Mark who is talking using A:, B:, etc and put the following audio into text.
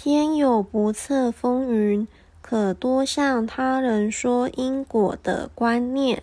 A: 天有不测风云可多向他人说因果的观念。